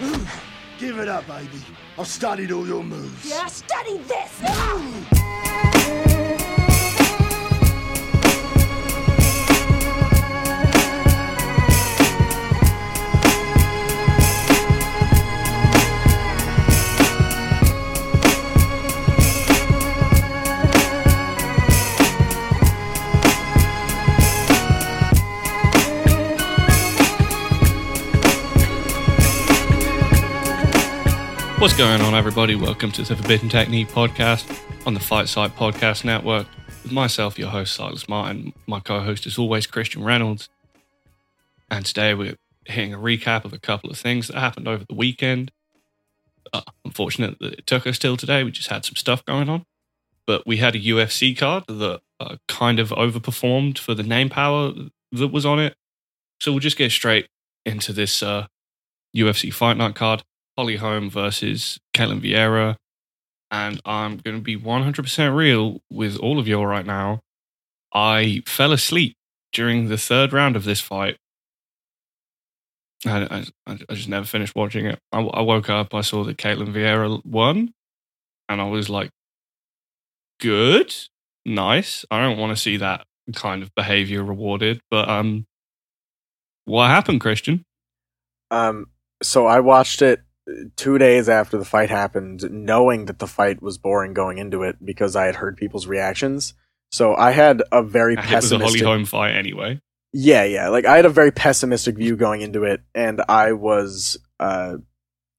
Give it up, baby. I've studied all your moves. Yeah, study this! What's going on, everybody? Welcome to the Forbidden Technique podcast on the Fight Site Podcast Network with myself, your host, Silas Martin. My co host, is always, Christian Reynolds. And today we're hitting a recap of a couple of things that happened over the weekend. Uh, unfortunate that it took us till today. We just had some stuff going on. But we had a UFC card that uh, kind of overperformed for the name power that was on it. So we'll just get straight into this uh, UFC Fight Night card. Holly Holm versus Ketlen Vieira. And I'm going to be 100% real with all of you all right now. I fell asleep during the third round of this fight. I, I, I just never finished watching it. I, I woke up, I saw that Ketlen Vieira won, and I was like, good, nice. I don't want to see that kind of behavior rewarded. But um, what happened, Christian? Um, so I watched it two days after the fight happened, knowing that the fight was boring going into it because I had heard people's reactions. So I had a very pessimistic. It was a Holly. Holm fight anyway. Yeah, yeah. Like I had a very pessimistic view going into it, and I was, uh,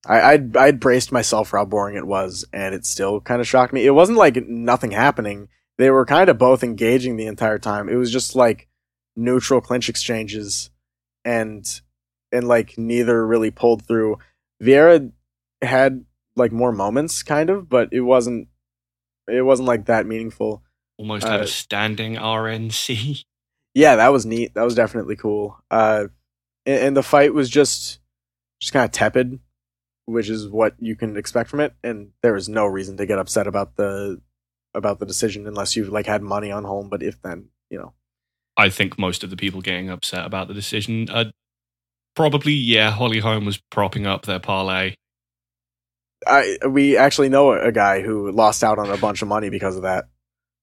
I, I'd, I'd braced myself for how boring it was, and it still kind of shocked me. It wasn't like nothing happening. They were kind of both engaging the entire time. It was just like neutral clinch exchanges, and and like neither really pulled through. Vieira had like more moments, kind of, but it wasn't. It wasn't like that meaningful. Almost had Uh, a standing RNC. yeah, that was neat. That was definitely cool. Uh, and, and the fight was just just kind of tepid, which is what you can expect from it. And there was no reason to get upset about the about the decision unless you like had money on Holm. But if then, you know, I think most of the people getting upset about the decision are probably, yeah, Holly Holm was propping up their parlay. I we actually know a guy who lost out on a bunch of money because of that.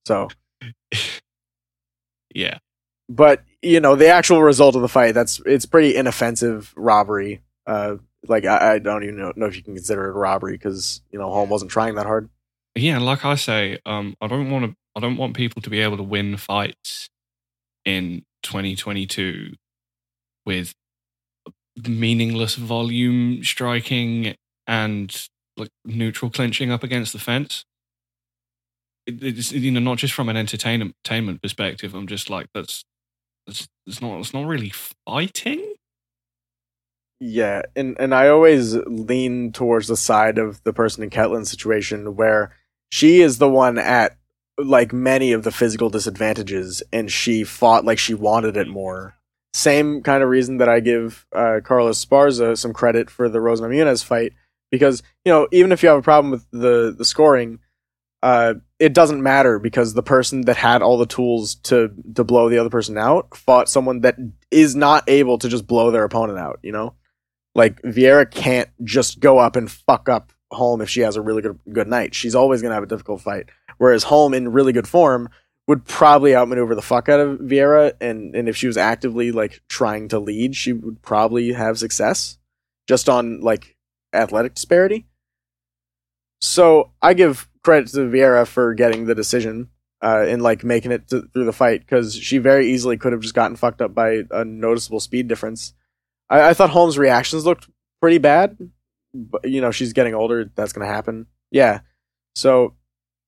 So, Yeah. but you know, the actual result of the fight that's it's pretty inoffensive robbery. Uh, like I, I don't even know, know if you can consider it a robbery because you know Holm wasn't trying that hard. Yeah, like I say, um, I don't want to. I don't want people to be able to win fights in 2022 with meaningless volume striking and like neutral clinching up against the fence. It, it's you know not just from an entertainment perspective. I'm just like that's that's it's not it's not really fighting. Yeah, and and I always lean towards the side of the person in Ketlin's situation where she is the one at like many of the physical disadvantages, and she fought like she wanted it more. Same kind of reason that I give uh, Carla Esparza some credit for the Rose Namajunas fight because you know even if you have a problem with the the scoring, uh, it doesn't matter because the person that had all the tools to to blow the other person out fought someone that is not able to just blow their opponent out. You know. Like Vieira can't just go up and fuck up Holm if she has a really good good night. She's always gonna have a difficult fight. Whereas Holm in really good form would probably outmaneuver the fuck out of Vieira, and and if she was actively like trying to lead, she would probably have success just on like athletic disparity. So I give credit to Vieira for getting the decision uh, and like making it to, through the fight because she very easily could have just gotten fucked up by a noticeable speed difference. I, I thought Holmes' reactions looked pretty bad, but you know she's getting older. That's gonna happen. Yeah, so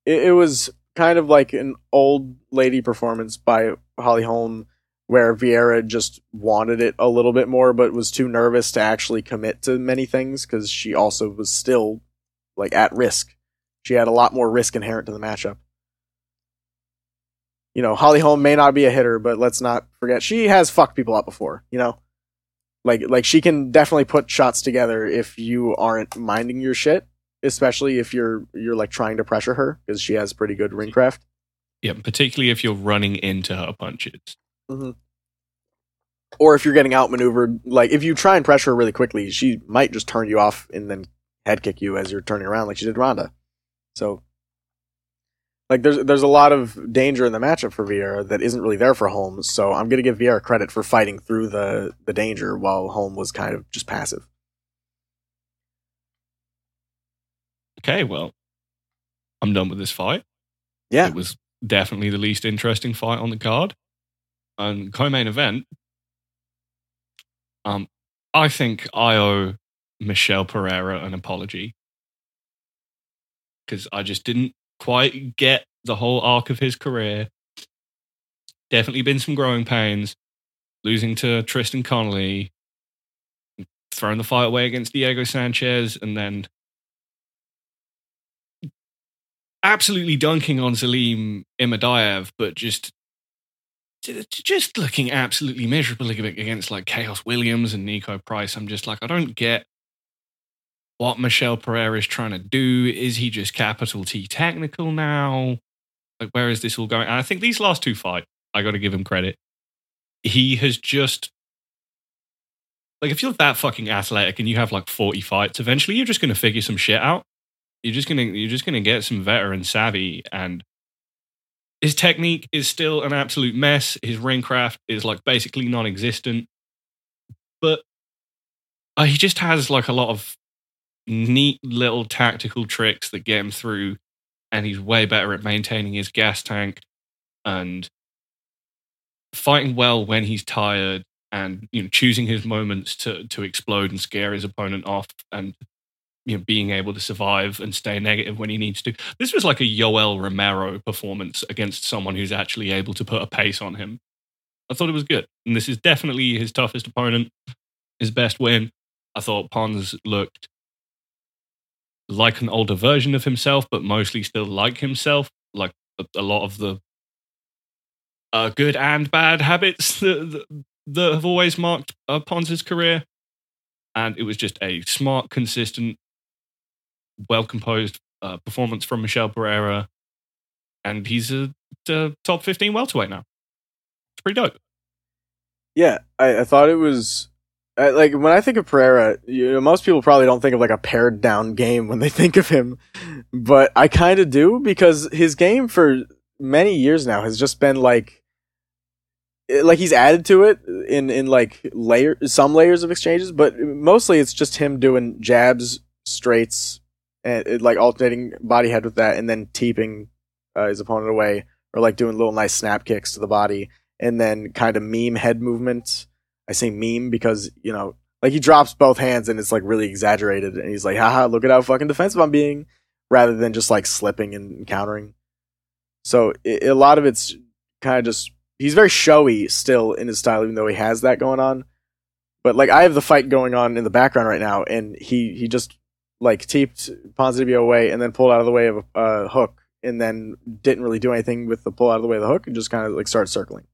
it, it was kind of like an old lady performance by Holly Holm, where Vieira just wanted it a little bit more, but was too nervous to actually commit to many things because she also was still like at risk. She had a lot more risk inherent to the matchup. You know, Holly Holm may not be a hitter, but let's not forget she has fucked people up before. You know, like like she can definitely put shots together if you aren't minding your shit, especially if you're you're like trying to pressure her because she has pretty good ring craft. Yeah, particularly if you're running into her punches. Mm-hmm. or if you're getting outmaneuvered, like if you try and pressure her really quickly, she might just turn you off and then head kick you as you're turning around, like she did Ronda. So, like there's there's a lot of danger in the matchup for Vieira that isn't really there for Holmes. So I'm gonna give Vieira credit for fighting through the the danger while Holmes was kind of just passive. Okay, well, I'm done with this fight. Yeah, It was definitely the least interesting fight on the card. And co-main event, um, I think I owe Michel Pereira an apology because I just didn't quite get the whole arc of his career. Definitely been some growing pains, losing to Tristan Connolly, throwing the fight away against Diego Sanchez, and then absolutely dunking on Zelim Imadaev, but just just looking absolutely miserable against like Khaos Williams and Niko Price. I'm just like, I don't get what Michel Pereira is trying to do. Is he just capital T technical now? Like, where is this all going? And I think these last two fights, I got to give him credit. He has just like if you're that fucking athletic and you have like 40 fights, eventually you're just going to figure some shit out. You're just gonna you're just gonna get some veteran savvy and his technique is still an absolute mess. His ring craft is like basically non-existent, but uh, he just has like a lot of neat little tactical tricks that get him through, and he's way better at maintaining his gas tank and fighting well when he's tired, and you know choosing his moments to to explode and scare his opponent off, and you know being able to survive and stay negative when he needs to. This was like a Yoel Romero performance against someone who's actually able to put a pace on him. I thought it was good, and this is definitely his toughest opponent, his best win. I thought Pons looked like an older version of himself, but mostly still like himself. Like a, a lot of the uh, good and bad habits that, that, that have always marked uh, Pons' career. And it was just a smart, consistent, well composed uh, performance from Michel Pereira. And he's a, a top 15 welterweight now. It's pretty dope. Yeah, I, I thought it was I, like when I think of Pereira, you know, most people probably don't think of like a pared down game when they think of him, but I kind of do because his game for many years now has just been like like he's added to it in in like layer some layers of exchanges, but mostly it's just him doing jabs, straights, and eh, like alternating body head with that, and then teeping uh, his opponent away, or like doing little nice snap kicks to the body, and then kind of meme head movements. I say meme because you know, like he drops both hands and it's like really exaggerated, and he's like, haha, look at how fucking defensive I'm being, rather than just like slipping and countering. So it, a lot of it's kind of just he's very showy still in his style, even though he has that going on. But like I have the fight going on in the background right now, and he he just like teeped Ponzinibbio away and then pulled out of the way of a uh, hook, and then didn't really do anything with the pull out of the way of the hook, and just kind of like started circling.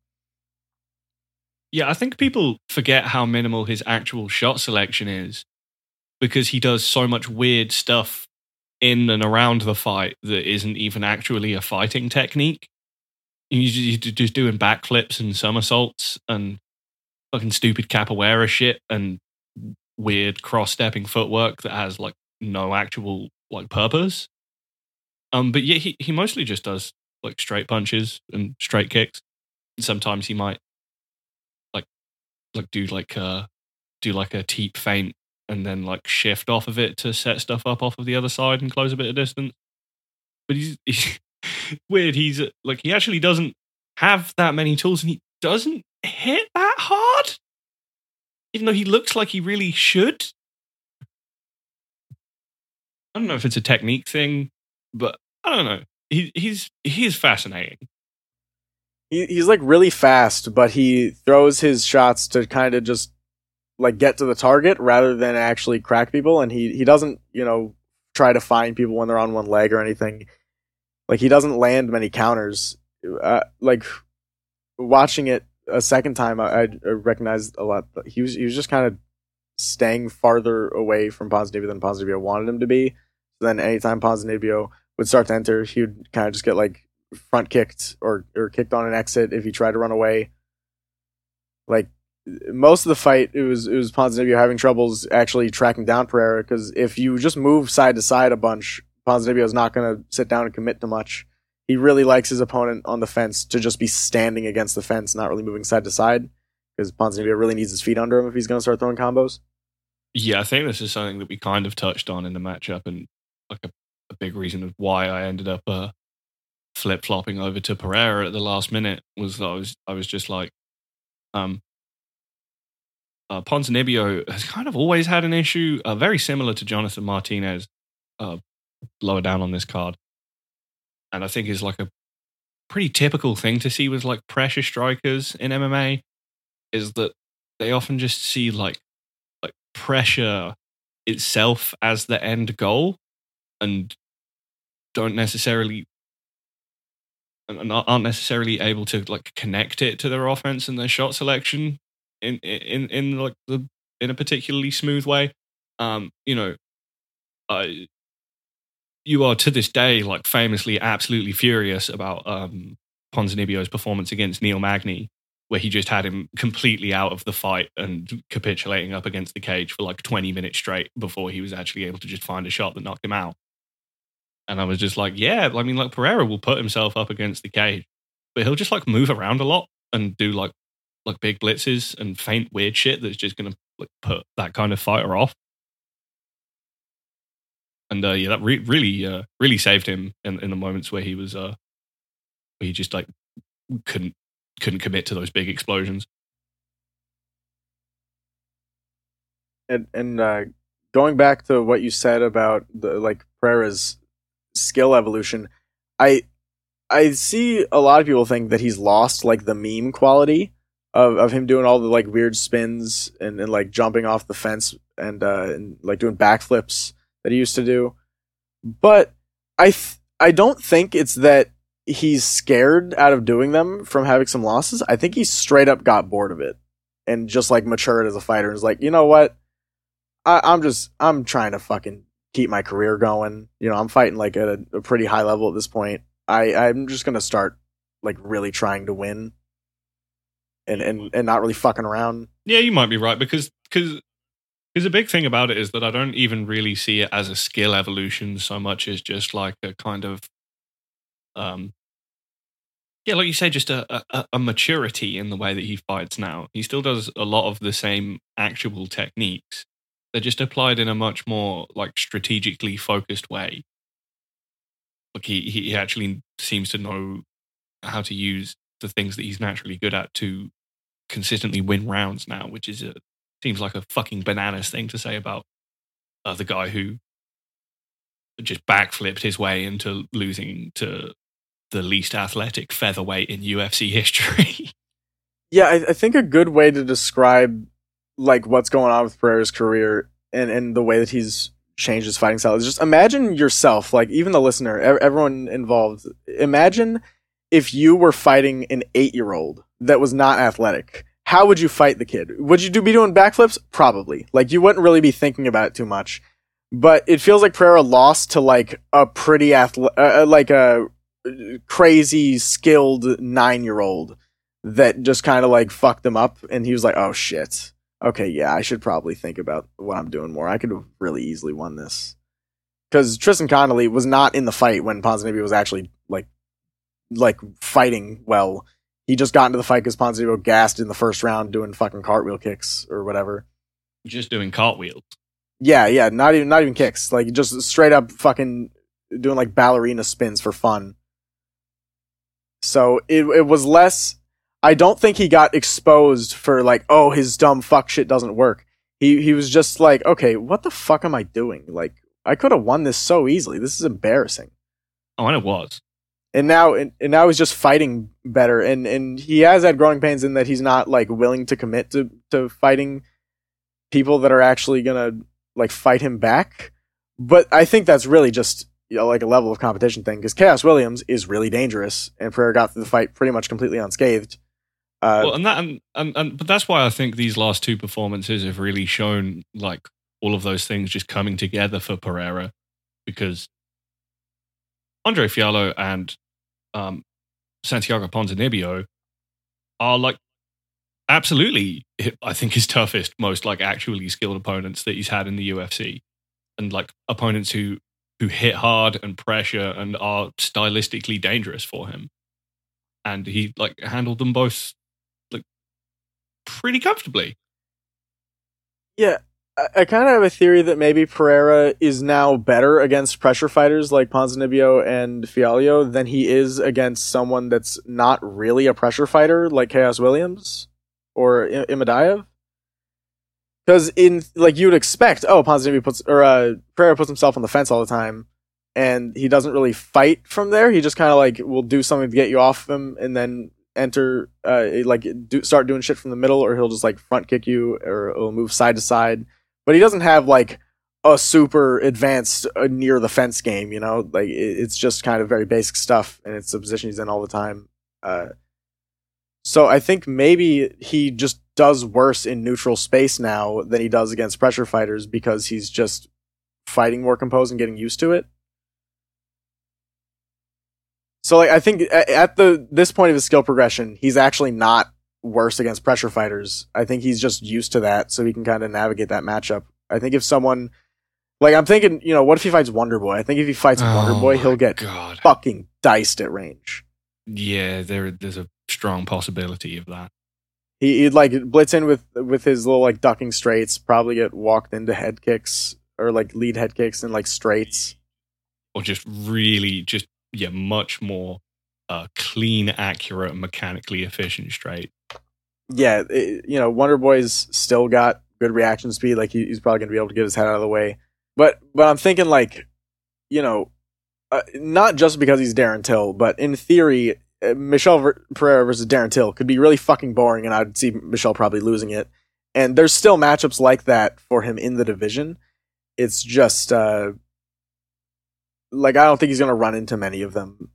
Yeah, I think people forget how minimal his actual shot selection is because he does so much weird stuff in and around the fight that isn't even actually a fighting technique. He's just doing backflips and somersaults and fucking stupid capoeira shit and weird cross stepping footwork that has like no actual like purpose. Um, but yeah, he, he mostly just does like straight punches and straight kicks. Sometimes he might like like do like uh do like a teep feint and then like shift off of it to set stuff up off of the other side and close a bit of distance. But he's, he's weird. He's like he actually doesn't have that many tools and he doesn't hit that hard, even though he looks like he really should. I don't know if it's a technique thing, but I don't know. He, he's he is fascinating. He, he's like really fast, but he throws his shots to kind of just like get to the target rather than actually crack people. And he he doesn't you know try to find people when they're on one leg or anything. Like he doesn't land many counters. Uh, like watching it a second time, I, I recognized a lot. He was he was just kind of staying farther away from Ponzinibbio than Ponzinibbio wanted him to be. So then anytime Ponzinibbio would start to enter, he would kind of just get like front kicked or or kicked on an exit if he tried to run away. Like most of the fight it was it was Ponzinibbio having troubles actually tracking down Pereira because if you just move side to side a bunch, Ponzinibbio is not going to sit down and commit to much. He really likes his opponent on the fence to just be standing against the fence, not really moving side to side because Ponzinibbio really needs his feet under him if he's going to start throwing combos. Yeah, I think this is something that we kind of touched on in the matchup, and like a, a big reason of why I ended up uh, flip flopping over to Pereira at the last minute was that I was I was just like, um, uh, Ponzinibbio has kind of always had an issue, uh, very similar to Jonathan Martinez, uh, lower down on this card, and I think is like a pretty typical thing to see with like pressure strikers in MMA, is that they often just see like like pressure itself as the end goal, and don't necessarily and aren't necessarily able to like connect it to their offense and their shot selection in in in like the in a particularly smooth way. Um, you know, uh, you are to this day like famously absolutely furious about um Ponzinibbio's performance against Neil Magny, where he just had him completely out of the fight and capitulating up against the cage for like 20 minutes straight before he was actually able to just find a shot that knocked him out. And I was just like, yeah, I mean, like Pereira will put himself up against the cage, but he'll just like move around a lot and do like like big blitzes and feint weird shit that's just gonna like put that kind of fighter off. And uh, yeah, that re- really uh, really saved him in, in the moments where he was uh where he just like couldn't couldn't commit to those big explosions. And and uh, going back to what you said about the like Pereira's skill evolution, I I see a lot of people think that he's lost like the meme quality of, of him doing all the like weird spins and, and like jumping off the fence and uh and like doing backflips that he used to do. But I th- I don't think it's that he's scared out of doing them from having some losses. I think he straight up got bored of it and just like matured as a fighter and is like, you know what? I, I'm just I'm trying to fucking keep my career going. You know, I'm fighting like at a, a pretty high level at this point. I I'm just gonna start like really trying to win, and and and not really fucking around. Yeah, you might be right because because because the big thing about it is that I don't even really see it as a skill evolution so much as just like a kind of um yeah, like you say, just a, a, a maturity in the way that he fights now. He still does a lot of the same actual techniques, they're just applied in a much more like strategically focused way. Like he he actually seems to know how to use the things that he's naturally good at to consistently win rounds now, which is a seems like a fucking bananas thing to say about uh, the guy who just backflipped his way into losing to the least athletic featherweight in UFC history. yeah, I, I, think a good way to describe like what's going on with Pereira's career and and the way that he's changed his fighting style is just imagine yourself, like even the listener, everyone involved. Imagine if you were fighting an eight year old that was not athletic. How would you fight the kid? Would you do, be doing backflips? Probably. Like you wouldn't really be thinking about it too much. But it feels like Pereira lost to like a pretty athletic, uh, uh, like a crazy skilled nine year old that just kind of like fucked him up, and he was like, "Oh shit." okay, yeah, I should probably think about what I'm doing more. I could have really easily won this. Because Tristan Connolly was not in the fight when Ponzinibbio was actually like like fighting well. He just got into the fight because Ponzinibbio gassed in the first round doing fucking cartwheel kicks or whatever. Just doing cartwheels. Yeah, yeah, not even not even kicks. Like just straight up fucking doing like ballerina spins for fun. So it it was less I don't think he got exposed for like, oh, his dumb fuck shit doesn't work. He he was just like, okay, what the fuck am I doing? Like, I could have won this so easily. This is embarrassing. Oh, and it was. And now and, and now he's just fighting better and and he has had growing pains in that he's not like willing to commit to to fighting people that are actually to like fight him back. But I think that's really just you know, like a level of competition thing because Khaos Williams is really dangerous and Pereira got through the fight pretty much completely unscathed. Uh, well, and that, and, and, and, but that's why I think these last two performances have really shown like all of those things just coming together for Pereira, because Andre Fialho and um, Santiago Ponzinibbio are like absolutely, I think his toughest, most like actually skilled opponents that he's had in the UFC, and like opponents who who hit hard and pressure and are stylistically dangerous for him. And he like handled them both like pretty comfortably. Yeah, I, I kind of have a theory that maybe Pereira is now better against pressure fighters like Ponzinibbio and Fialho than he is against someone that's not really a pressure fighter like Khaos Williams or I-. Because in like you would expect, oh, Ponzinibbio puts or uh, Pereira puts himself on the fence all the time, and he doesn't really fight from there. He just kind of like will do something to get you off him, and then enter uh like do, start doing shit from the middle, or he'll just like front kick you, or he'll move side to side. But he doesn't have like a super advanced uh, near the fence game. You know, like it, it's just kind of very basic stuff, and it's the position he's in all the time. Uh, so I think maybe he just does worse in neutral space now than he does against pressure fighters because he's just fighting more composed and getting used to it. So like I think at the this point of his skill progression, he's actually not worse against pressure fighters. I think he's just used to that, so he can kind of navigate that matchup. I think if someone like I'm thinking, you know, what if he fights Wonder Boy? I think if he fights oh Wonder Oh Boy, he'll get God. fucking diced at range. Yeah, there there's a strong possibility of that. He, he'd like blitz in with with his little like ducking straights, probably get walked into head kicks or like lead head kicks and like straights. Or just really just yeah, much more uh clean, accurate, and mechanically efficient straight. Yeah, it- you know, Wonder Boy's still got good reaction speed. Like he, he's probably gonna be able to get his head out of the way. But but I'm thinking like, you know, uh, not just because he's Darren Till, but in theory, Michel Pereira versus Darren Till could be really fucking boring, and I'd see Michel probably losing it. And there's still matchups like that for him in the division. It's just uh like I don't think he's gonna run into many of them.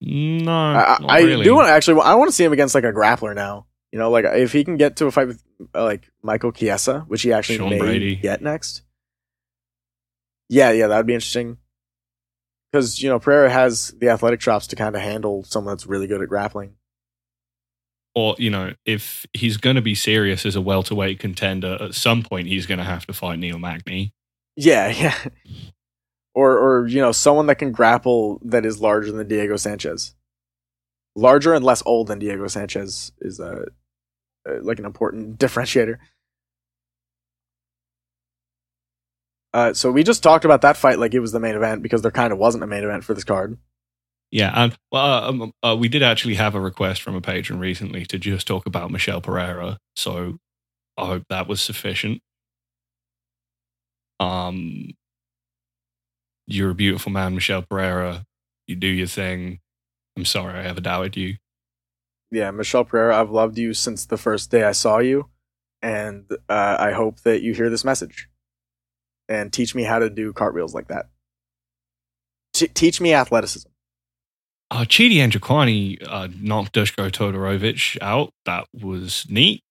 No, I, really. do want to actually. I want to see him against like a grappler now. You know, like if he can get to a fight with uh, like Michael Chiesa, which he actually Sean may Brady. get next. Yeah, yeah, that'd be interesting. Because you know Pereira has the athletic chops to kind of handle someone that's really good at grappling. or you know, if he's going to be serious as a welterweight contender, at some point he's going to have to fight Neil Magny. Yeah, yeah. Or or you know someone that can grapple that is larger than Diego Sanchez. Larger and less old than Diego Sanchez is a uh, like an important differentiator. Uh, so we just talked about that fight like it was the main event because there kind of wasn't a main event for this card. Yeah, and well, uh, um, uh, we did actually have a request from a patron recently to just talk about Michel Pereira, so I hope that was sufficient. Um, you're a beautiful man, Michel Pereira. You do your thing. I'm sorry I ever doubted you. Yeah, Michel Pereira, I've loved you since the first day I saw you, and uh, I hope that you hear this message and teach me how to do cartwheels like that. T- teach me athleticism. Uh, Chidi Njokuani uh, knocked Dusko Todorovic out. That was neat.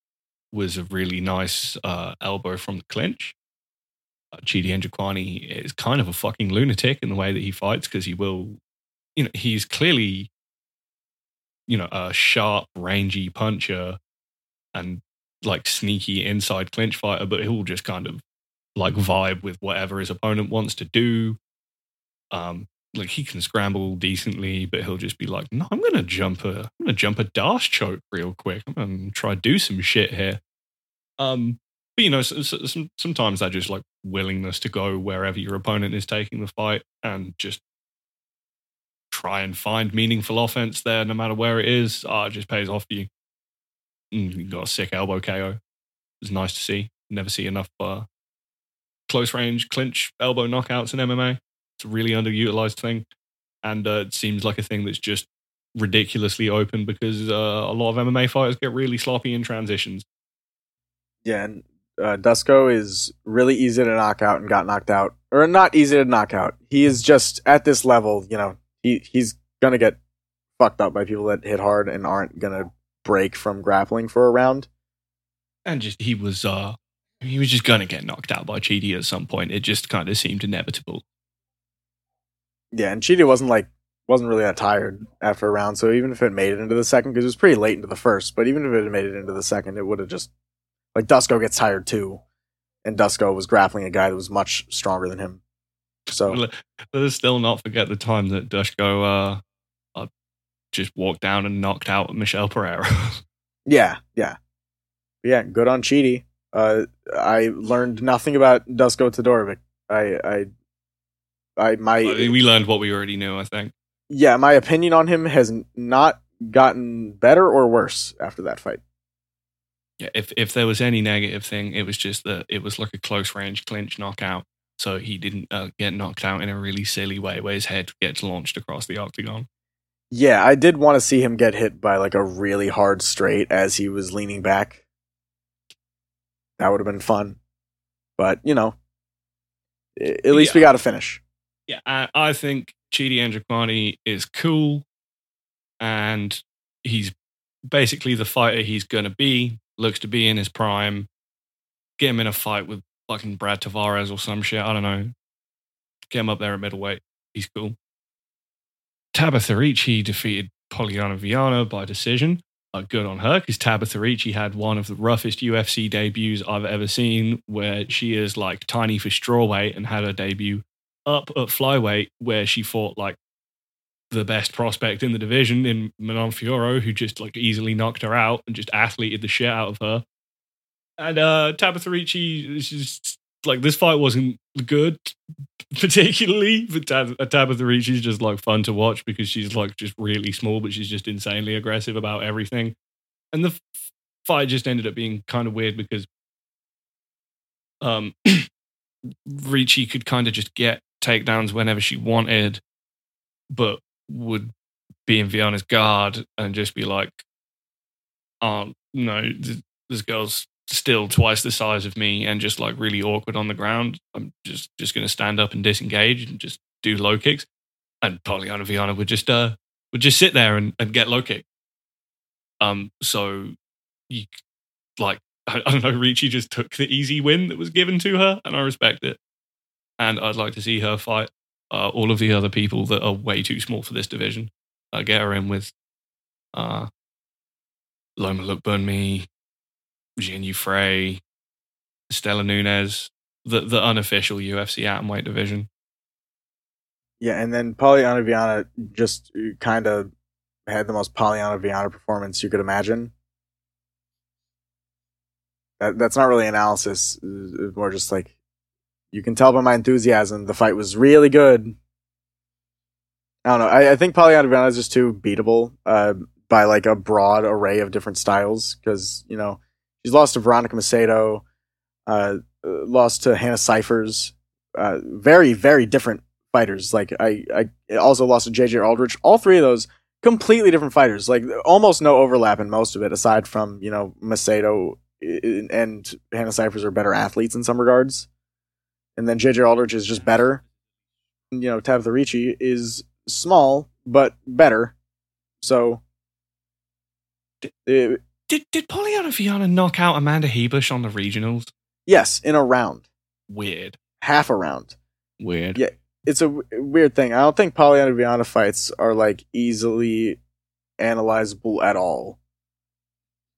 Was a really nice uh, elbow from the clinch. Uh, Chidi Njokuani is kind of a fucking lunatic in the way that he fights because he will, you know, he's clearly, you know, a sharp, rangy puncher and like sneaky inside clinch fighter, but he'll just kind of like vibe with whatever his opponent wants to do. Um, like he can scramble decently, but he'll just be like, "No, I'm gonna jump a, I'm gonna jump a dash choke real quick. I'm gonna try do some shit here." Um, but you know, so, so, some, sometimes that just like willingness to go wherever your opponent is taking the fight and just try and find meaningful offense there, no matter where it is. Ah, it just pays off for you. Mm, you got a sick elbow KO. It's nice to see. Never see enough uh, close range clinch elbow knockouts in MMA. It's a really underutilized thing, and uh, it seems like a thing that's just ridiculously open because uh, a lot of MMA fighters get really sloppy in transitions. Yeah, and uh, Dusko is really easy to knock out and got knocked out, or not easy to knock out. He is just at this level, you know. He he's gonna get fucked up by people that hit hard and aren't gonna break from grappling for a round. And just he was uh he was just gonna get knocked out by Chidi at some point. It just kind of seemed inevitable. Yeah, and Chidi wasn't like wasn't really that tired after a round. So even if it made it into the second, because it was pretty late into the first, but even if it had made it into the second, it would have just like Dusko gets tired too, and Dusko was grappling a guy that was much stronger than him. So Let us still not forget the time that Dusko uh, uh, just walked down and knocked out Michel Pereira. yeah, yeah, yeah. Good on Chidi. Uh, I learned nothing about Dusko Todorovic. I, I, I, my we learned what we already knew, I think. yeah, my opinion on him has not gotten better or worse after that fight. Yeah, if if there was any negative thing, it was just that it was like a close range clinch knockout. So he didn't uh, get knocked out in a really silly way where his head gets launched across the octagon. Yeah, I did want to see him get hit by like a really hard straight as he was leaning back. That would have been fun. But, you know, at least we got to finish. Yeah, I, I think Chidi Njokuani is cool, and he's basically the fighter he's gonna be. Looks to be in his prime. Get him in a fight with fucking Brad Tavares or some shit. I don't know. Get him up there at middleweight. He's cool. Tabitha Ricci defeated Polyana Viana by decision. Good on her because Tabitha Ricci had one of the roughest UFC debuts I've ever seen, where she is like tiny for strawweight and had her debut up at flyweight where she fought like the best prospect in the division in Manon Fiorot, who just like easily knocked her out and just athleted the shit out of her. And uh Tabitha Ricci just like this fight wasn't good particularly, but Tab- Tabitha Ricci is just like fun to watch because she's like just really small, but she's just insanely aggressive about everything. And the f- fight just ended up being kind of weird because um Ricci could kind of just get takedowns whenever she wanted, but would be in Viana's guard and just be like, "Oh no, th- this girl's still twice the size of me and just like really awkward on the ground. I'm just just gonna stand up and disengage and just do low kicks." And Polyana Viana would just uh would just sit there and, and get low kick. Um, so you like I, I don't know, Ricci just took the easy win that was given to her, and I respect it. And I'd like to see her fight uh, all of the other people that are way too small for this division. Uh, get her in with uh, Loma Lookboonmee, Jin Frey, Stella Nunez, the, the unofficial UFC atomweight division. Yeah, and then Polyana Viana just uh, kind of had the most Polyana Viana performance you could imagine. That, that's not really analysis, it's more just like you can tell by my enthusiasm the fight was really good. I don't know. I, I think Polyana Viana is just too beatable uh, by like a broad array of different styles because you know she's lost to Veronica Macedo, uh, lost to Hannah Cifers, uh, very very different fighters. Like I, I also lost to JJ Aldrich. All three of those completely different fighters. Like almost no overlap in most of it, aside from you know Macedo and Hannah Cifers are better athletes in some regards, and then JJ Aldrich is just better. You know, Tabitha Ricci is small but better. So, it- Did did Polyana Viana knock out Amanda Hebush on the regionals? yes, in a round, Weird. half a round. Weird. Yeah. it's a w- weird thing. I don't think Polyana Viana fights are like easily analyzable at all.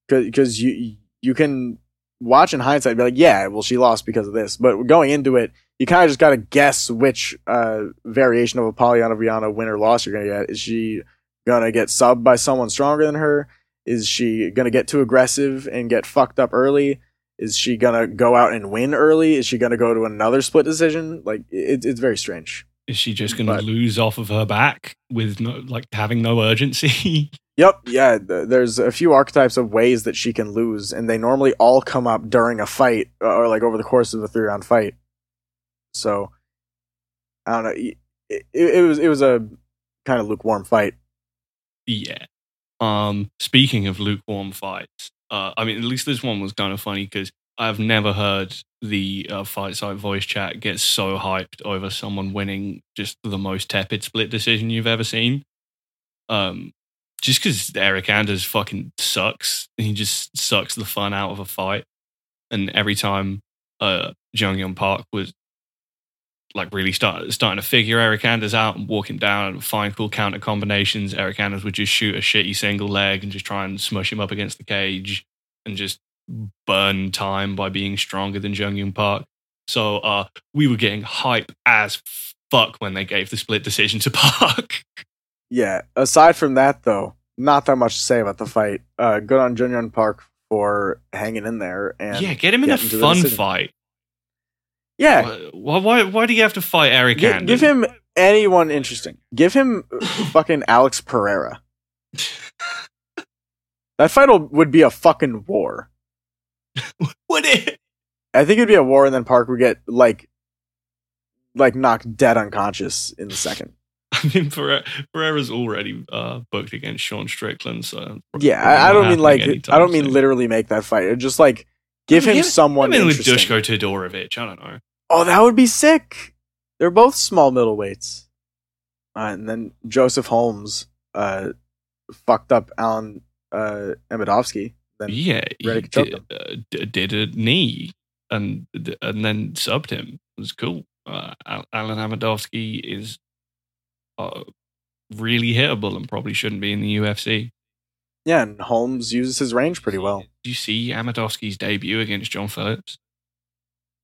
Because you you can watch in hindsight and be like, yeah, well, she lost because of this. But going into it, you kind of just got to guess which uh, variation of a Polyana Viana win or loss you're going to get. Is she going to get subbed by someone stronger than her? Is she going to get too aggressive and get fucked up early? Is she going to go out and win early? Is she going to go to another split decision? Like, it, it's very strange. Is she just going to lose off of her back with no, like having no urgency? Yep, yeah. th- There's a few archetypes of ways that she can lose, and they normally all come up during a fight uh, or like over the course of a three round fight. So I don't know. It, it, it was it was a kind of lukewarm fight. yeah. Um. Speaking of lukewarm fights, uh, I mean, at least this one was kind of funny because I've never heard the uh, fight site voice chat get so hyped over someone winning just the most tepid split decision you've ever seen. Um, just because Eric Anders fucking sucks. He just sucks the fun out of a fight. And every time uh Jun Yong Park was like really start starting to figure Eric Anders out and walk him down and find cool counter combinations. Eric Anders would just shoot a shitty single leg and just try and smush him up against the cage and just burn time by being stronger than Jun Yong Park. So uh, we were getting hype as fuck when they gave the split decision to Park. Yeah. Aside from that, though, not that much to say about the fight. Uh, good on Jung Jun Park for hanging in there and yeah, get him in a getting to the fun fight. Yeah, Why, why, why do you have to fight Eric give him anyone interesting. Give him fucking Alex Pereira. That fight would be a fucking war. Would it? I think it'd be a war, and then Park would get like, like knocked dead unconscious in the second. I mean, Pere- Pereira's already uh, booked against Sean Strickland, so Yeah, I, I don't mean like I don't mean soon. literally make that fight. It just like give I mean, him yeah, someone I mean, with. Dusko Todorovic, I don't know. Oh, that would be sick. They're both small middleweights. Uh, and then Joseph Holmes uh, fucked up Alan uh, Amedovski. Then Yeah, he did, uh, d- did a knee and and then subbed him. It was cool. Uh, Alan Amedovski is uh, really hittable and probably shouldn't be in the UFC. Yeah, and Holmes uses his range pretty well. Did you see Amedovski's debut against John Phillips?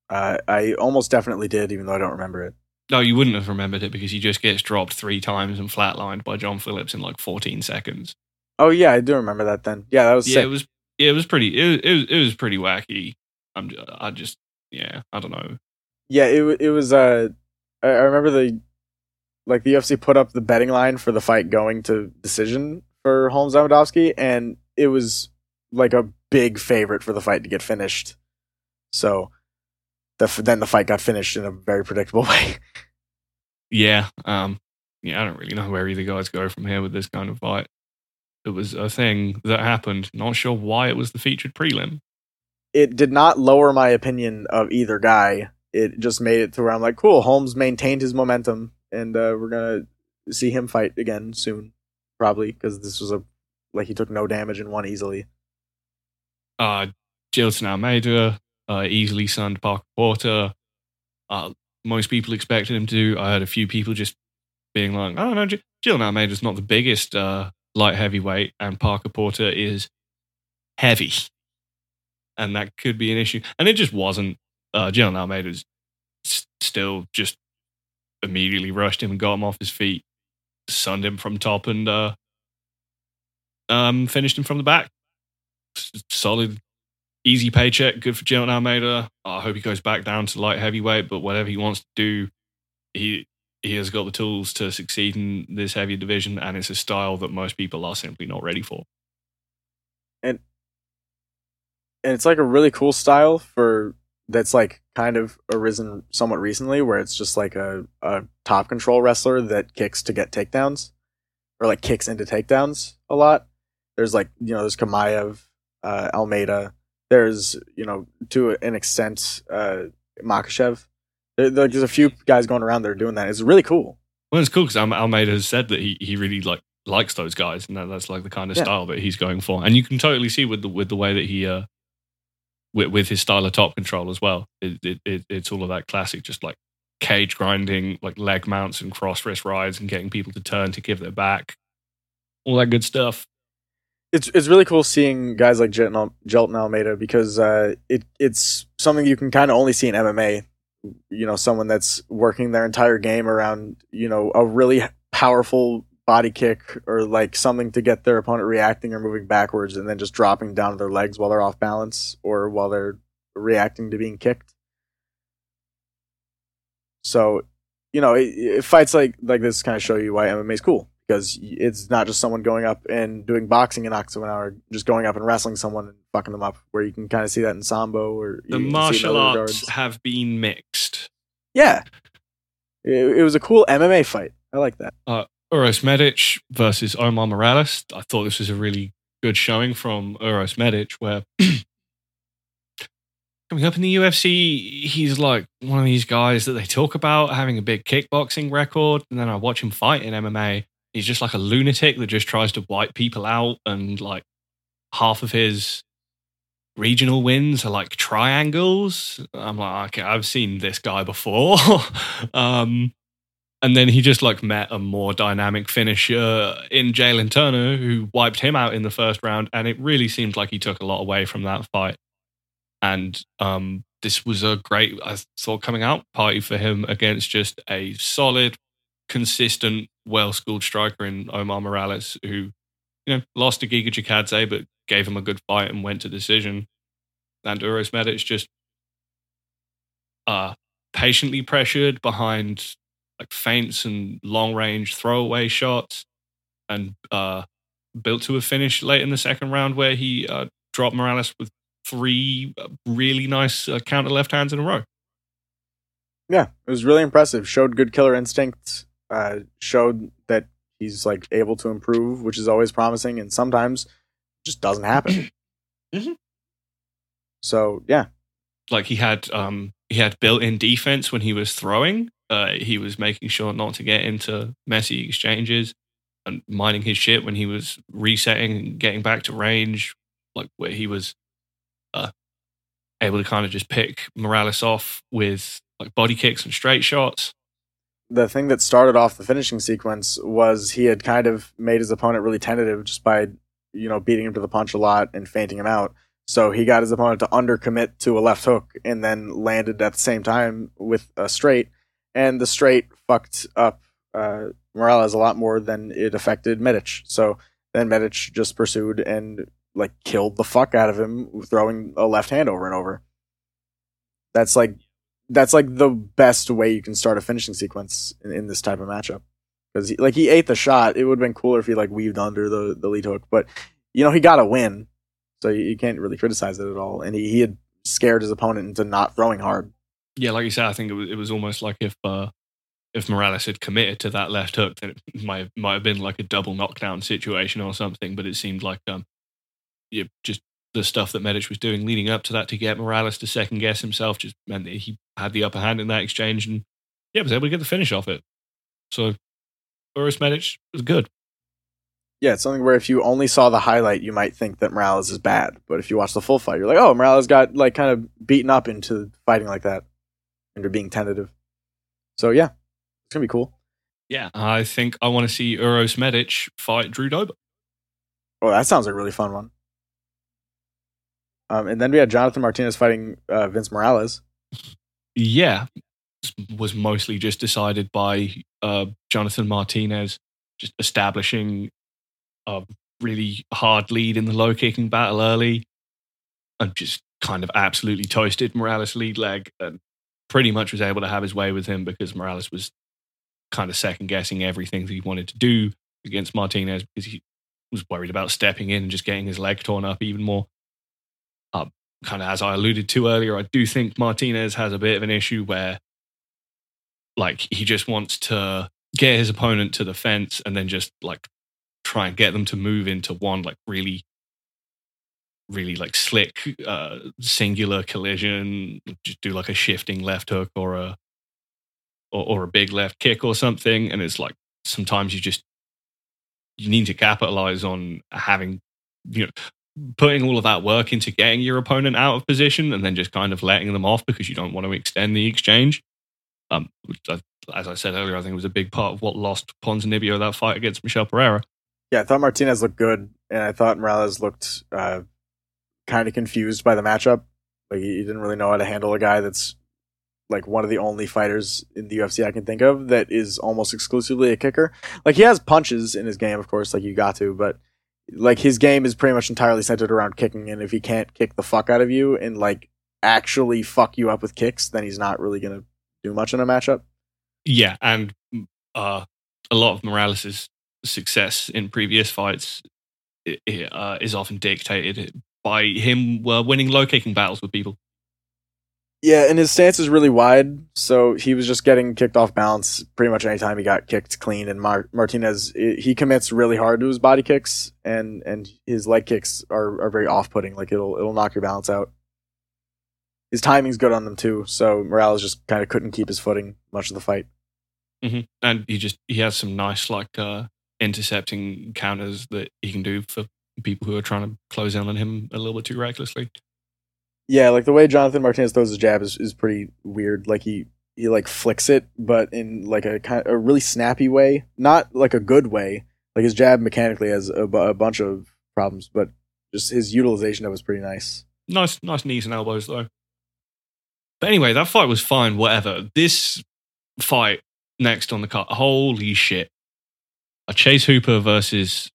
Uh, I almost definitely did, even though I don't remember it. No, you wouldn't have remembered it because he just gets dropped three times and flatlined by John Phillips in like 14 seconds. Oh yeah, I do remember that. Then yeah, that was Yeah, sick. it was yeah, it was pretty it was, it was, it was pretty wacky. I'm ju- I just yeah I don't know. yeah, it it was. Uh, I remember the like the UFC put up the betting line for the fight going to decision for Holmes Amedovski, and it was like a big favorite for the fight to get finished. So the then the fight got finished in a very predictable way. Yeah, um, yeah, I don't really know where either guys go from here with this kind of fight. It was a thing that happened. Not sure why it was the featured prelim. it did not lower my opinion of either guy. It just made it to where I'm like, cool. Holmes maintained his momentum, and uh, we're gonna see him fight again soon, probably because this was a like he took no damage and won easily. Uh, Jailton Almeida uh, easily sunned Parker Porter. Uh, most people expected him to. I heard a few people just being like, "Oh no, J- Jailton Almeida's not the biggest uh, light heavyweight, and Parker Porter is heavy, and that could be an issue." And it just wasn't. Uh, Jailton Almeida's s- still just immediately rushed him and got him off his feet, sunned him from top, and uh, um, finished him from the back. Solid easy paycheck, good for Jailton Almeida. I hope he goes back down to light heavyweight, but whatever he wants to do, he he has got the tools to succeed in this heavy division, and it's a style that most people are simply not ready for. And and it's like a really cool style for that's like kind of arisen somewhat recently where it's just like a, a top control wrestler that kicks to get takedowns or like kicks into takedowns a lot. There's like you know there's kamayev uh, almeida. There's you know to an extent uh Makhachev there, there's a few guys going around that are doing that. It's really cool. Well, it's cool because Almeida has said that he, he really like likes those guys, and that, that's like the kind of Yeah. style that he's going for. And you can totally see with the with the way that he uh with, with his style of top control as well. It, it, it it's all of that classic, just like cage grinding, like leg mounts and cross wrist rides, and getting people to turn to give their back, all that good stuff. it's it's really cool seeing guys like Jailton, Jailton Almeida because uh, it it's something you can kind of only see in MMA. You know, someone that's working their entire game around you know a really powerful body kick or like something to get their opponent reacting or moving backwards, and then just dropping down to their legs while they're off balance or while they're reacting to being kicked. So, you know, it, it, fights like like this kind of show you why MMA is cool because it's not just someone going up and doing boxing in Octagon or just going up and wrestling someone and fucking them up. Where you can kind of see that in sambo or The you can see it in martial arts regards. have been mixed. Yeah, it, it was a cool MMA fight. I like that. Uh, Uros Medic versus Omar Morales. I thought this was a really good showing from Uros Medic, where coming up in the UFC, he's like one of these guys that they talk about having a big kickboxing record, and then I watch him fight in MMA. He's just like a lunatic that just tries to wipe people out, and like half of his regional wins are like triangles. I'm like, okay, I've seen this guy before. um, and then he just like met a more dynamic finisher in Jalen Turner, who wiped him out in the first round, and it really seemed like he took a lot away from that fight. And um, this was a great, I thought, coming out party for him against just a solid, consistent, well schooled striker in Omar Morales, who you know lost to Giga Chikadze, but gave him a good fight and went to decision. And Uros Medic just uh, patiently pressured behind like feints and long range throwaway shots and uh, built to a finish late in the second round where he uh, dropped Morales with three uh, really nice uh, counter left hands in a row. Yeah, it was really impressive. Showed good killer instincts. Uh, showed that he's like able to improve, which is always promising, and sometimes just doesn't happen. mm-hmm. So yeah, like he had um he had built-in defense when he was throwing. Uh, he was making sure not to get into messy exchanges and minding his shit when he was resetting and getting back to range, like where he was uh, able to kind of just pick Morales off with like body kicks and straight shots. The thing that started off the finishing sequence was he had kind of made his opponent really tentative just by you know, beating him to the punch a lot and feinting him out. So he got his opponent to undercommit to a left hook and then landed at the same time with a straight. And the straight fucked up uh, Morales a lot more than it affected Medic. So then Medic just pursued and like killed the fuck out of him, throwing a left hand over and over. That's like that's like the best way you can start a finishing sequence in, in this type of matchup because like he ate the shot. It would have been cooler if he like weaved under the the lead hook, but you know he got a win, so you, you can't really criticize it at all. And he, he had scared his opponent into not throwing hard. Yeah, like you said, I think it was it was almost like if uh, if Morales had committed to that left hook, then it might might have been like a double knockdown situation or something. But it seemed like um, yeah, just the stuff that Medic was doing leading up to that to get Morales to second guess himself just meant that he had the upper hand in that exchange and yeah, was able to get the finish off it. So Uros Medic was good. Yeah, it's something where if you only saw the highlight, you might think that Morales is bad. But if you watch the full fight, you're like, oh, Morales got like kind of beaten up into fighting like that, into being tentative. So yeah, it's gonna be cool. Yeah, I think I want to see Uros Medic fight Drew Dober. Oh, that sounds like a really fun one. Um, and then we had Jonathan Martinez fighting uh, Vince Morales. Yeah, was mostly just decided by uh, Jonathan Martinez just establishing a really hard lead in the low kicking battle early and just kind of absolutely toasted Morales' lead leg and pretty much was able to have his way with him because Morales was kind of second guessing everything that he wanted to do against Martinez because he was worried about stepping in and just getting his leg torn up even more. Uh, kind of as I alluded to earlier, I do think Martinez has a bit of an issue where like he just wants to get his opponent to the fence and then just like try and get them to move into one like really really like slick uh singular collision just do like a shifting left hook or a or, or a big left kick or something and it's like sometimes you just you need to capitalize on having you know putting all of that work into getting your opponent out of position and then just kind of letting them off because you don't want to extend the exchange um, as I said earlier, I think it was a big part of what lost Ponzinibbio that fight against Michel Pereira. Yeah, I thought Martinez looked good, and I thought Morales looked uh, kind of confused by the matchup. Like he, didn't really know how to handle a guy that's like one of the only fighters in the UFC I can think of that is almost exclusively a kicker. Like he has punches in his game, of course, like you got to, but like his game is pretty much entirely centered around kicking. And if he can't kick the fuck out of you and like actually fuck you up with kicks, then he's not really gonna do much in a matchup. Yeah, and uh, a lot of Morales' success in previous fights it, uh, is often dictated by him uh, winning low kicking battles with people. Yeah, and his stance is really wide, so he was just getting kicked off balance pretty much anytime he got kicked clean. And Mar- Martinez, he commits really hard to his body kicks, and and his leg kicks are, are very off putting. Like it'll it'll knock your balance out his timing's good on them too. So Morales just kind of couldn't keep his footing much of the fight. Mm-hmm. And he just he has some nice like uh, intercepting counters that he can do for people who are trying to close in on him a little bit too recklessly. Yeah, like the way Jonathan Martinez throws his jab is, is pretty weird. Like he he like flicks it, but in like a kind a really snappy way, not like a good way. Like his jab mechanically has a, a bunch of problems, but just his utilization of it was pretty nice. Nice, nice knees and elbows though. But anyway, that fight was fine. Whatever. This fight next on the card. Holy shit! A Chase Hooper versus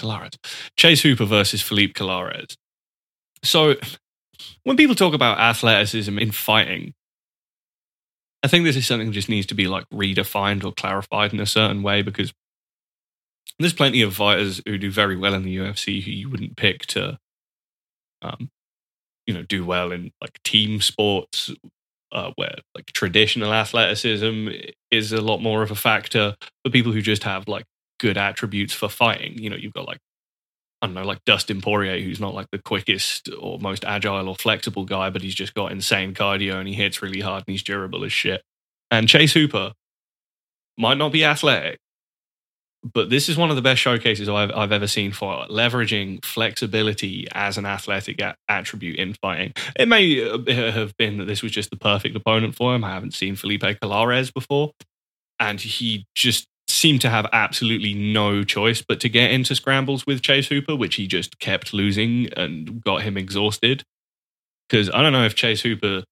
Colares. Chase Hooper versus Felipe Colares. So, when people talk about athleticism in fighting, I think this is something that just needs to be like redefined or clarified in a certain way because there's plenty of fighters who do very well in the UFC who you wouldn't pick to, um, you know, do well in like team sports uh, where like traditional athleticism is a lot more of a factor for people who just have like good attributes for fighting. You know, you've got like I don't know, like Dustin Poirier, who's not like the quickest or most agile or flexible guy, but he's just got insane cardio and he hits really hard and he's durable as shit. And Chase Hooper might not be athletic, but this is one of the best showcases I've, I've ever seen for leveraging flexibility as an athletic a- attribute in fighting. It may uh, have been that this was just the perfect opponent for him. I haven't seen Felipe Colares before, and he just seemed to have absolutely no choice but to get into scrambles with Chase Hooper, which he just kept losing and got him exhausted. Because I don't know if Chase Hooper,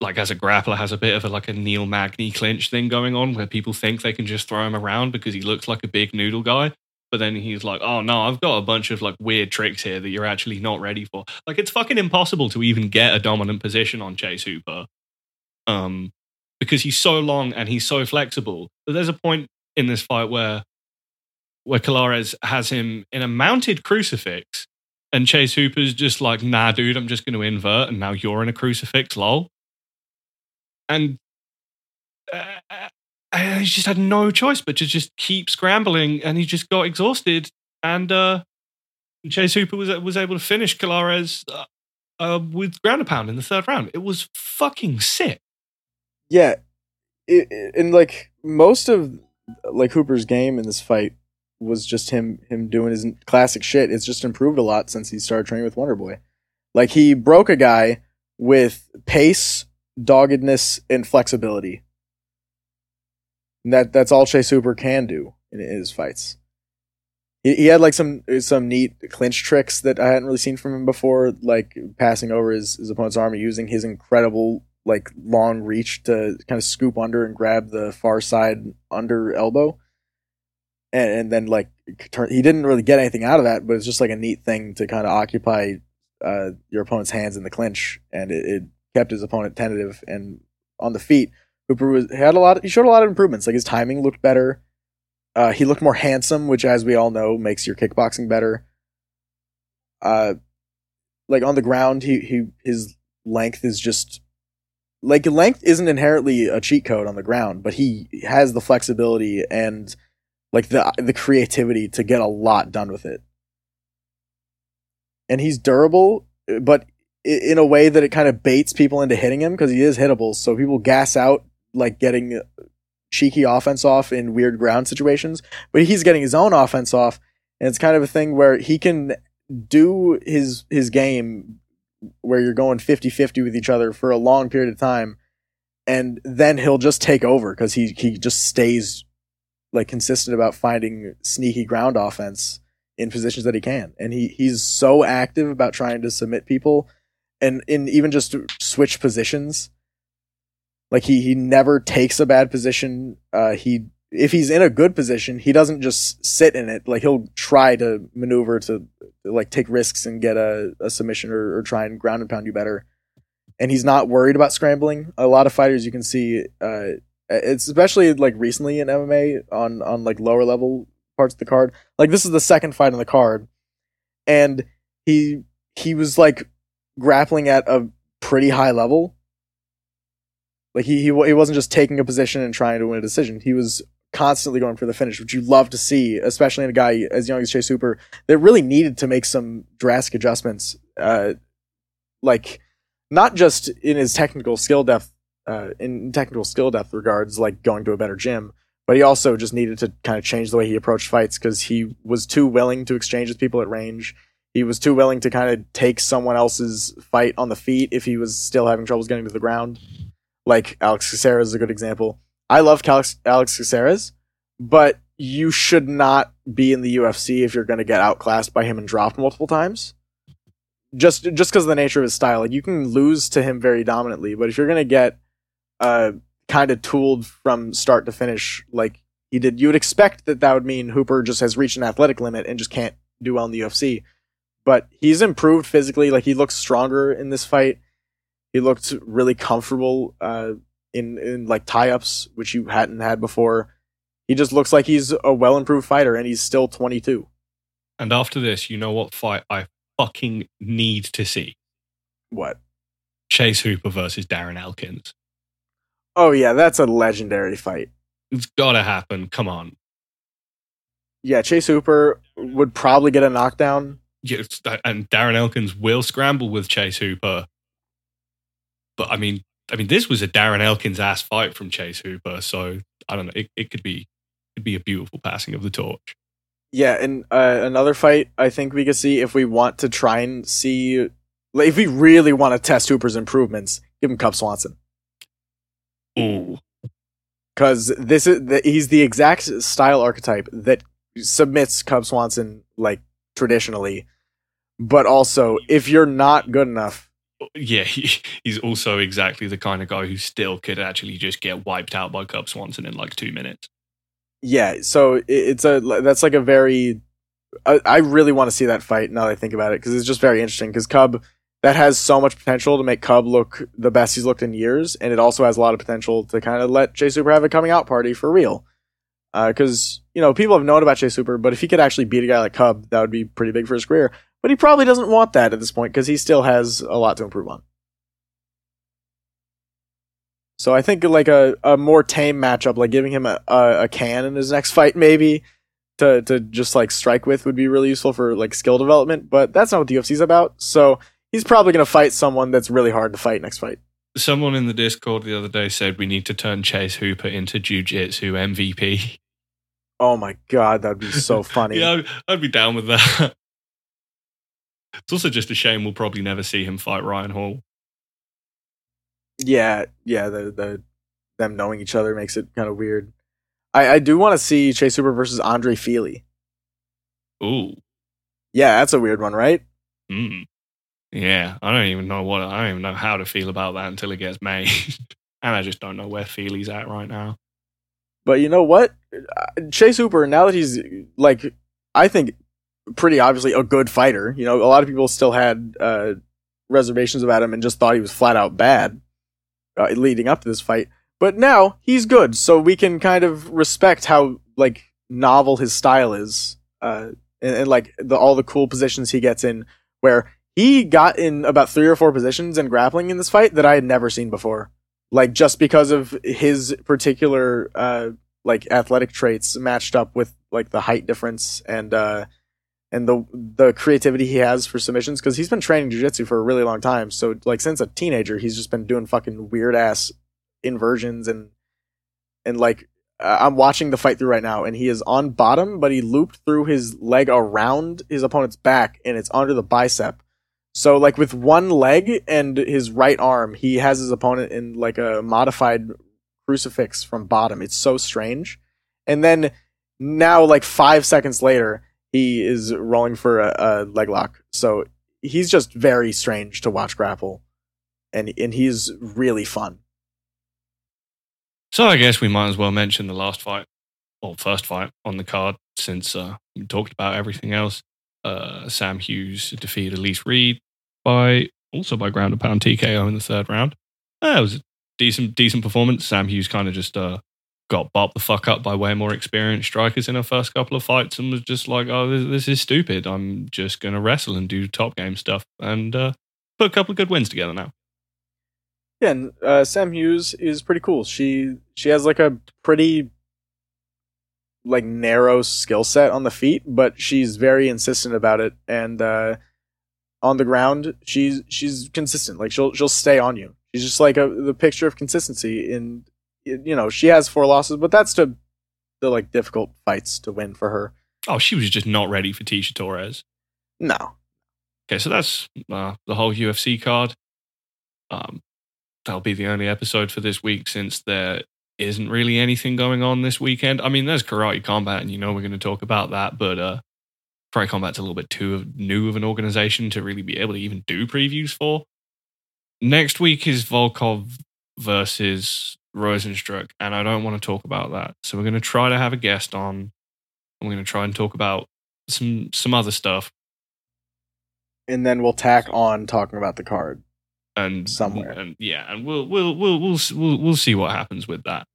like as a grappler, has a bit of a like a Neil Magny clinch thing going on where people think they can just throw him around because he looks like a big noodle guy. But then he's like, oh no, I've got a bunch of like weird tricks here that you're actually not ready for. Like it's fucking impossible to even get a dominant position on Chase Hooper. Um, because he's so long and he's so flexible. But there's a point in this fight where where Colares has him in a mounted crucifix, and Chase Hooper's just like, nah, dude, I'm just going to invert, and now you're in a crucifix, lol. And uh, uh, he just had no choice but to just keep scrambling, and he just got exhausted. And uh, Chase Hooper was was able to finish Colares uh, uh, with ground and pound in the third round. It was fucking sick. Yeah, it, it- and like most of like Hooper's game in this fight was just him him doing his classic shit. It's just improved a lot since he started training with Wonder Boy. Like he broke a guy with pace, doggedness, and flexibility. And that that's all Chase Hooper can do in, in his fights. He, he had like some some neat clinch tricks that I hadn't really seen from him before, like passing over his, his opponent's arm using his incredible like long reach to kind of scoop under and grab the far side under elbow. And, and then like turn, he didn't really get anything out of that, but it's just like a neat thing to kind of occupy uh, your opponent's hands in the clinch, and it, it kept his opponent tentative and on the feet. Hooper was had a lot. He showed a lot of improvements. Like his timing looked better. Uh, he looked more handsome, which, as we all know, makes your kickboxing better. Uh, like on the ground, he he his length is just like length isn't inherently a cheat code on the ground, but he has the flexibility and like the the creativity to get a lot done with it. And he's durable, but in a way that it kind of baits people into hitting him because he is hittable. So people gas out like getting cheeky offense off in weird ground situations, but he's getting his own offense off, and it's kind of a thing where he can do his his game where you're going 50-50 with each other for a long period of time and then he'll just take over because he he just stays like consistent about finding sneaky ground offense in positions that he can. And he he's so active about trying to submit people and in even just switch positions. Like he he never takes a bad position. Uh he if he's in a good position he doesn't just sit in it. Like he'll try to maneuver to like take risks and get a, a submission or, or try and ground and pound you better. And he's not worried about scrambling. A lot of fighters you can see uh it's especially like recently in mma on on like lower level parts of the card like this is the second fight on the card. And he he was like grappling at a pretty high level. Like he, he he wasn't just taking a position and trying to win a decision. He was constantly going for the finish, which you love to see, especially in a guy as young as Chase Hooper that really needed to make some drastic adjustments. Uh, like not just in his technical skill depth, uh, in technical skill depth regards, like going to a better gym, but he also just needed to kind of change the way he approached fights because he was too willing to exchange with people at range. He was too willing to kind of take someone else's fight on the feet if he was still having troubles getting to the ground. Like Alex Caceres is a good example. I love Alex, Alex Caceres, but you should not be in the UFC if you're going to get outclassed by him and dropped multiple times. Just just because of the nature of his style, like you can lose to him very dominantly, but if you're going to get uh kind of tooled from start to finish, like he did, you would expect that that would mean Hooper just has reached an athletic limit and just can't do well in the UFC. But he's improved physically. Like he looks stronger in this fight. He looked really comfortable uh, in in like tie ups, which you hadn't had before. He just looks like he's a well improved fighter, and he's still 22. And after this, you know what fight I fucking need to see? What? Chase Hooper versus Darren Elkins. Oh yeah, that's a legendary fight. It's gotta happen. Come on. Yeah, Chase Hooper would probably get a knockdown. Yes, and Darren Elkins will scramble with Chase Hooper. But I mean, I mean, this was a Darren Elkins ass fight from Chase Hooper, so I don't know. It, it could be could be a beautiful passing of the torch. Yeah, and uh, another fight I think we could see if we want to try and see, like, if we really want to test Hooper's improvements, give him Cub Swanson. Ooh, because this is the, he's the exact style archetype that submits Cub Swanson like traditionally, but also if you're not good enough, yeah, he, he's also exactly the kind of guy who still could actually just get wiped out by Cub Swanson in like two minutes. Yeah, so it's a that's like a very I, I really want to see that fight now that I think about it because it's just very interesting because Cub that has so much potential to make Cub look the best he's looked in years, and it also has a lot of potential to kind of let Chase Hooper have a coming out party for real. Because uh, you know people have known about Chase Hooper, but if he could actually beat a guy like Cub, that would be pretty big for his career. But he probably doesn't want that at this point because he still has a lot to improve on. So I think like a, a more tame matchup, like giving him a, a, a can in his next fight, maybe to to just like strike with would be really useful for like skill development. But that's not what the UFC's about. So he's probably going to fight someone that's really hard to fight next fight. Someone in the Discord the other day said we need to turn Chase Hooper into Jiu-Jitsu MVP. Oh my god, that'd be so funny. yeah, I'd, I'd be down with that. It's also just a shame we'll probably never see him fight Ryan Hall. Yeah, yeah, the the them knowing each other makes it kind of weird. I I do want to see Chase Hooper versus Andre Fialho. Ooh. Yeah, that's a weird one, right? Hmm. Yeah, I don't even know what I don't even know how to feel about that until it gets made, and I just don't know where Fialho's at right now. But you know what, Chase Hooper, now that he's like, I think pretty obviously a good fighter. You know, a lot of people still had uh, reservations about him and just thought he was flat out bad uh, leading up to this fight. But now he's good, so we can kind of respect how like novel his style is, uh, and, and like the all the cool positions he gets in, where he got in about three or four positions in grappling in this fight that I had never seen before. Like just because of his particular uh like athletic traits matched up with like the height difference and uh and the the creativity he has for submissions because he's been training jiu-jitsu for a really long time. So like since a teenager, he's just been doing fucking weird ass inversions and and like I'm watching the fight through right now, and he is on bottom, but he looped through his leg around his opponent's back, and it's under the bicep. So like with one leg and his right arm, he has his opponent in like a modified crucifix from bottom. It's so strange. And then now like 5 seconds later, he is rolling for a, a leg lock. So he's just very strange to watch grapple. And and he's really fun. So I guess we might as well mention the last fight, or first fight on the card, since uh, we talked about everything else. Uh, Sam Hughes defeated Elise Reed by also by ground and pound TKO in the third round. Uh, it was a decent decent performance. Sam Hughes kind of just uh, got bopped the fuck up by way more experienced strikers in her first couple of fights and was just like, oh, this, this is stupid. I'm just going to wrestle and do top game stuff and uh, put a couple of good wins together now. Yeah, and uh, Sam Hughes is pretty cool. She she has like a pretty like narrow skill set on the feet, but she's very insistent about it. And uh, on the ground, she's she's consistent. Like she'll she'll stay on you. She's just like a the picture of consistency. In you know she has four losses, but that's to the like difficult fights to win for her. Oh, she was just not ready for Tecia Torres. No, Okay, so that's uh, the whole UFC card. Um, that'll be the only episode for this week since there isn't really anything going on this weekend. I mean, there's Karate Combat, and you know we're going to talk about that, but uh, Karate Combat's a little bit too new of an organization to really be able to even do previews for. Next week is Volkov versus Rozenstruik, and I don't want to talk about that. So we're going to try to have a guest on. and We're going to try and talk about some some other stuff and then we'll tack on talking about the card. and Somewhere. and yeah, and we'll we'll we'll we'll we'll, we'll see what happens with that.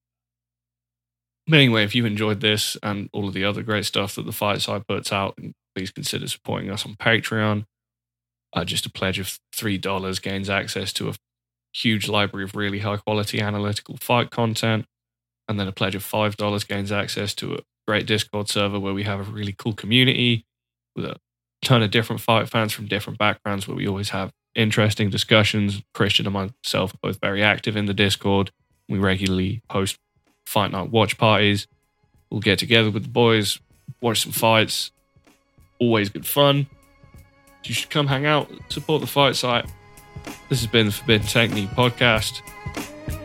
But anyway, if you enjoyed this and all of the other great stuff that the Fight Site puts out, please consider supporting us on Patreon. Uh, just a pledge of three dollars gains access to a huge library of really high quality analytical fight content, and then a pledge of five dollars gains access to a great Discord server where we have a really cool community with a ton of different fight fans from different backgrounds where we always have interesting discussions. Christian and myself are both very active in the Discord. We regularly host fight night watch parties. We'll get together with the boys, watch some fights. Always good fun. You should come hang out, support the fight site. This has been the Forbidden Technique podcast.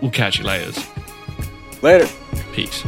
We'll catch you later. Later. Peace.